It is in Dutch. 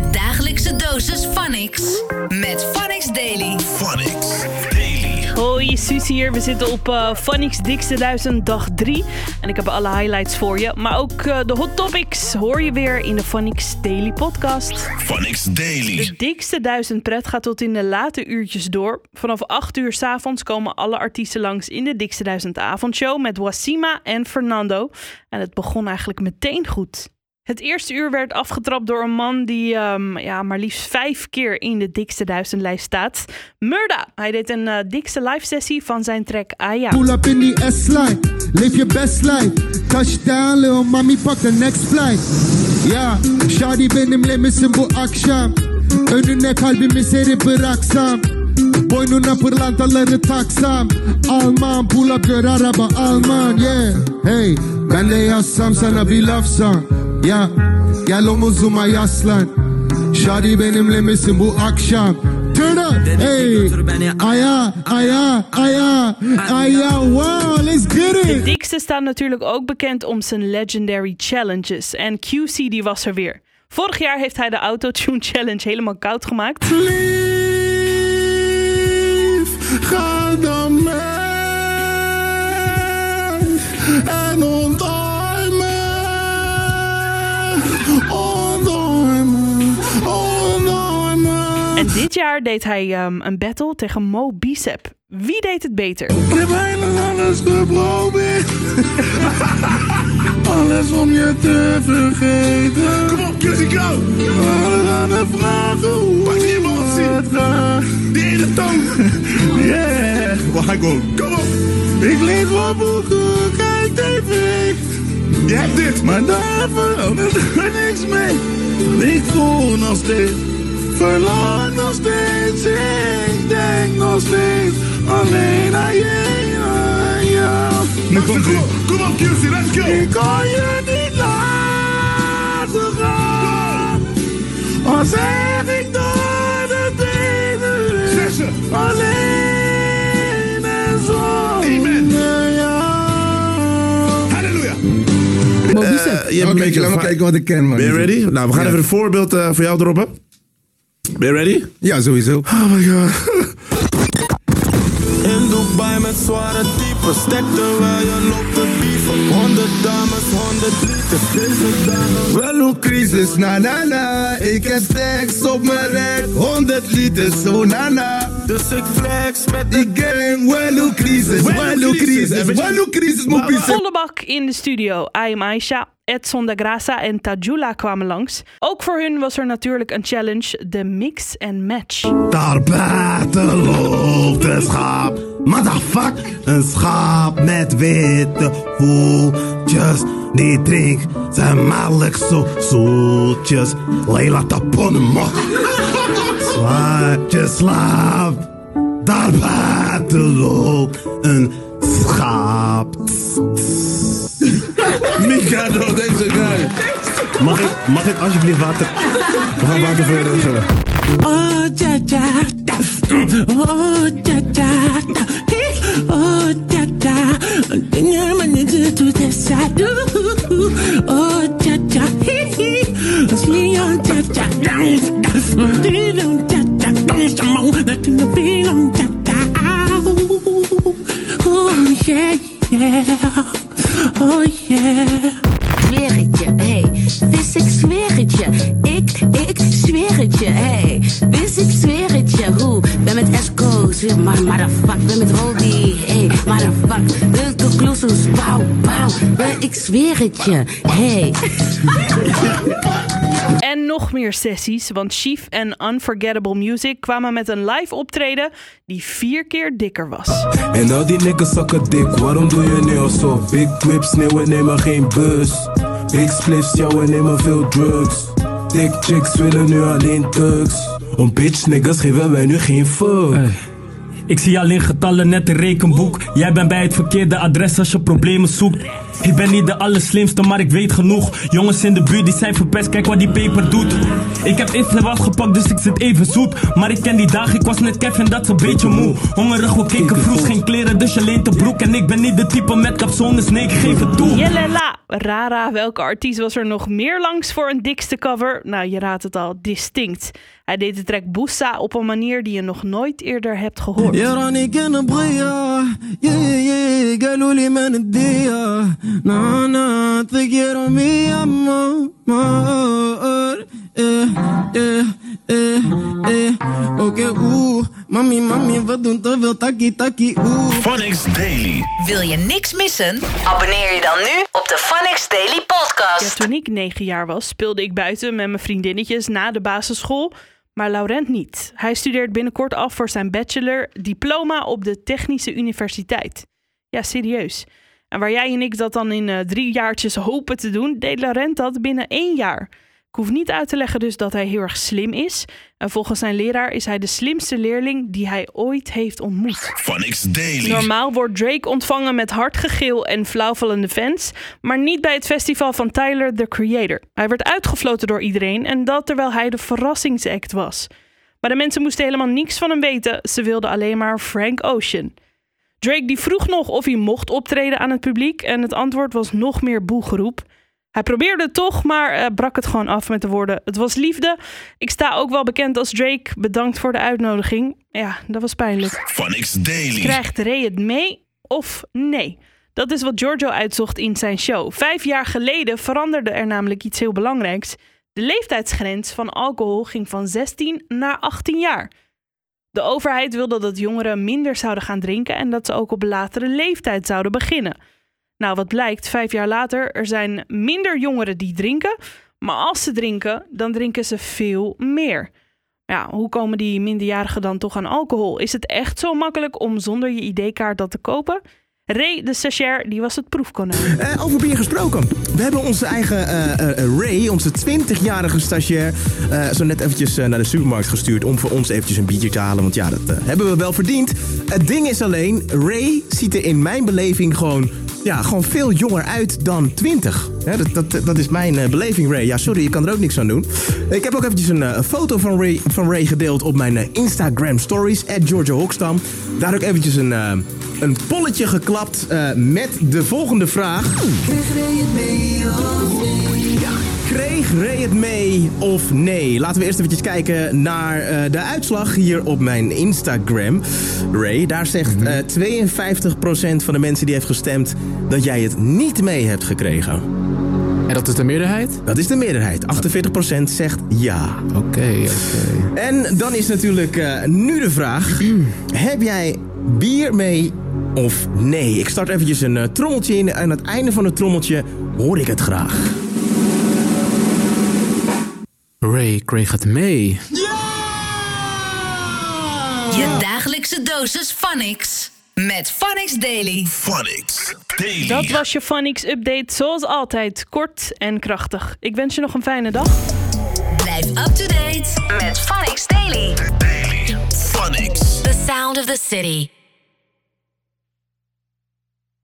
Je dagelijkse dosis Phonix met Phonix Daily. Phonics Daily. Hoi, Suus hier. We zitten op uh, Phonics Dikste 1000 dag 3. En ik heb alle highlights voor je. Maar ook eh, de hot topics hoor je weer in de Phonics Daily podcast. Phonics De Daily. dikste 1000 pret gaat tot in de late uurtjes door. Vanaf 8 uur s'avonds komen alle artiesten langs in de Dikste 1000 avondshow met Wasima en Fernando. En het begon eigenlijk meteen goed. Het eerste uur werd afgetrapt door een man die ehm, ja, maar liefst vijf keer in de dikste duizendlijst staat. Murda. Hij deed een eh, dikste live sessie van zijn track Aya. Pull up in the S-line, live your best life. Touchdown, little mommy, fuck the next flight. Ya, Shadi benimle misin bu akşam? Önüne kalbimi serip bıraksam. Boynuna pırlantaları taksam. Alman, pull up gör araba Alman, yeah. Hey, ben de yazsam sana. Ya, gel omuzuma yaslan. Shadi benimle misin bu akşam? Turn up, hey. Aya, aya, aya, aya, wow, let's get De it. dikste staat natuurlijk ook bekend om zijn legendary challenges. En QC die was er weer. Vorig jaar heeft hij de Autotune Challenge helemaal koud gemaakt. Lief, dit jaar deed hij ehm, een battle tegen Mo Bicep. Wie deed het beter? Ik heb bijna alles geprobeerd, alles om je te vergeten. Kom op, Kissy, go! Alles aan de vragen hoe het gaat. De ene toon. Yeah. Waar ga ik gewoon? Kom op! Ik lees wat boeken, kijk tv. Je hebt dit, maar daar verandert er niks mee. Ik voel nog steeds, verlang nog steeds. Ik denk nog steeds alleen aan je, aan jou. Nu komt ie. Kom op, QC, let's go! Ik kan je niet laten gaan. Al zeg ik door de tenen. Alleen en zo. Amen. Halleluja. Eh, je hebt Oké, beetje laat maar kijken wat ik ken, man. Ben je ready? Nou, we gaan Ja. even een voorbeeld eh, voor jou droppen. Ben je ready? Ja, sowieso. Oh my god. In Dubai met zware types Stek terwijl je loopt te dieven 100 dames, 100 liters Deze dagen Wel een crisis, na na na. Ik heb stacks op mijn rek. 100 liter, zo na na. Dus ik flex met Die gang, wel een crisis, Wel wel een een crisis. crisis, wel een crisis, pisse. Volle bak in de studio. I am Aisha, Edson da Graça en Tajula kwamen langs. Ook voor hun was er natuurlijk een challenge, de mix and match. Daar buiten loopt een schaap. Motherfuck, een schaap met witte voetjes. Die drinkt zijn melk zo zoetjes. Leila taponnen mok. Slaap je slaap. Daar buiten loopt een schaap. Mikado, deze guy. Mag ik, mag ik alsjeblieft water? We gaan water voor je regelen. Oh, ja, ja, da. Oh, ja, ja, da. Oh, ja, ja. Dingen maar niet te doen, dus ja. Oh. Oh, hey. Wist ik zweer. Ik, ik zweer hey. Wist ik zweer het je. Hoe? Ben met Esco, zweer maar, motherfuck. Ben met Roldy, ik zweer het je, hey. En nog meer sessies, want Chief en Unforgettable Music kwamen met een live optreden die vier keer dikker was. En al die niggas zakken dik Waarom doe je nu al zo? Big whips, nee we nemen geen bus Big spliffs, ja we nemen veel drugs Dick chicks willen nu alleen drugs Om bitch niggas geven wij nu geen fuck Ik zie alleen getallen net een rekenboek. Jij bent bij het verkeerde adres als je problemen zoekt. Ik ben niet de allerslimste, maar ik weet genoeg. Jongens in de buurt die zijn verpest, kijk wat die peper doet. Ik heb even was gepakt, dus ik zit even zoet. Maar ik ken die dagen, ik was net Kevin, dat is een beetje moe. Hongerig, we keken vroeg, geen kleren, dus je leent de broek. En ik ben niet de type met capsones, nee, ik geef het toe. Jellela, Rara, welke artiest was er nog meer langs voor een dikste cover? Nou, je raadt het al, distinct. Hij deed de track Boossa op een manier die je nog nooit eerder hebt gehoord. يا راني كان بغية يا يا يا قالوا لي ما ندية نا نا تغيروا مية ما ما ايه ايه ايه ايه اوكي اوه مامي مامي بدو نطفي تاكي تاكي اوه Phonics Daily. Wil je niks missen? Abonneer je dan nu op de Phonics Daily Ja, Podcast. toen ik negen jaar was, speelde ik buiten met mijn vriendinnetjes na de basisschool. Maar Laurent niet. Hij studeert binnenkort af voor zijn bachelor diploma op de Technische Universiteit. Ja, serieus. En waar jij en ik dat dan in eh, drie jaartjes hopen te doen, deed Laurent dat binnen één jaar. Ik hoef niet uit te leggen dus dat hij heel erg slim is. En volgens zijn leraar is hij de slimste leerling die hij ooit heeft ontmoet. Daily. Normaal wordt Drake ontvangen met hard gegil en flauwvallende fans, maar niet bij het festival van Tyler, the Creator. Hij werd uitgefloten door iedereen en dat terwijl hij de verrassingsact was. Maar de mensen moesten helemaal niks van hem weten, ze wilden alleen maar Frank Ocean. Drake die vroeg nog of hij mocht optreden aan het publiek en het antwoord was nog meer boegeroep. Hij probeerde het toch, maar eh, brak het gewoon af met de woorden: Het was liefde. Ik sta ook wel bekend als Drake. Bedankt voor de uitnodiging. Ja, dat was pijnlijk. Phonics Daily. Krijgt Ray het mee of nee? Dat is wat Giorgio uitzocht in zijn show. Vijf jaar geleden veranderde er namelijk iets heel belangrijks. De leeftijdsgrens van alcohol ging van 16 naar 18 jaar. De overheid wilde dat jongeren minder zouden gaan drinken en dat ze ook op latere leeftijd zouden beginnen. Nou, wat blijkt, vijf jaar later, er zijn minder jongeren die drinken. Maar als ze drinken, dan drinken ze veel meer. Ja, hoe komen die minderjarigen dan toch aan alcohol? Is het echt zo makkelijk om zonder je ID-kaart dat te kopen? Ray, de stagiair, die was het proefkonijn. Eh, over bier gesproken. We hebben onze eigen eh, eh, Ray, onze 20-jarige stagiair, eh, zo net eventjes eh, naar de supermarkt gestuurd om voor ons eventjes een biertje te halen. Want ja, dat eh, hebben we wel verdiend. Het ding is alleen, Ray ziet er in mijn beleving gewoon, ja, gewoon veel jonger uit dan 20. Hè, dat, dat, dat is mijn eh, beleving, Ray. Ja, sorry, je kan er ook niks aan doen. Ik heb ook eventjes een eh, foto van Ray, van Ray gedeeld op mijn eh, Instagram stories, at Georgia Hokstam. Daar ook eventjes een, een polletje geklapt met de volgende vraag. Kreeg Ray het mee of nee? Laten we eerst eventjes kijken naar eh, de uitslag hier op mijn Instagram. Ray, daar zegt eh 52% van de mensen die heeft gestemd dat jij het niet mee hebt gekregen. En dat is de meerderheid? Dat is de meerderheid. 48% zegt ja. Oké, oké. En dan is natuurlijk eh, nu de vraag: heb jij bier mee of nee? Ik start eventjes een eh, trommeltje in. En aan het einde van het trommeltje hoor ik het graag. Ray kreeg het mee. Je dagelijkse dosis Phonics. Met Phonics Daily. Phonics Daily. Dat was je Phonics update, zoals altijd, kort en krachtig. Ik wens je nog een fijne dag. Blijf up to date met Phonics Daily. Phonics. The sound of the city.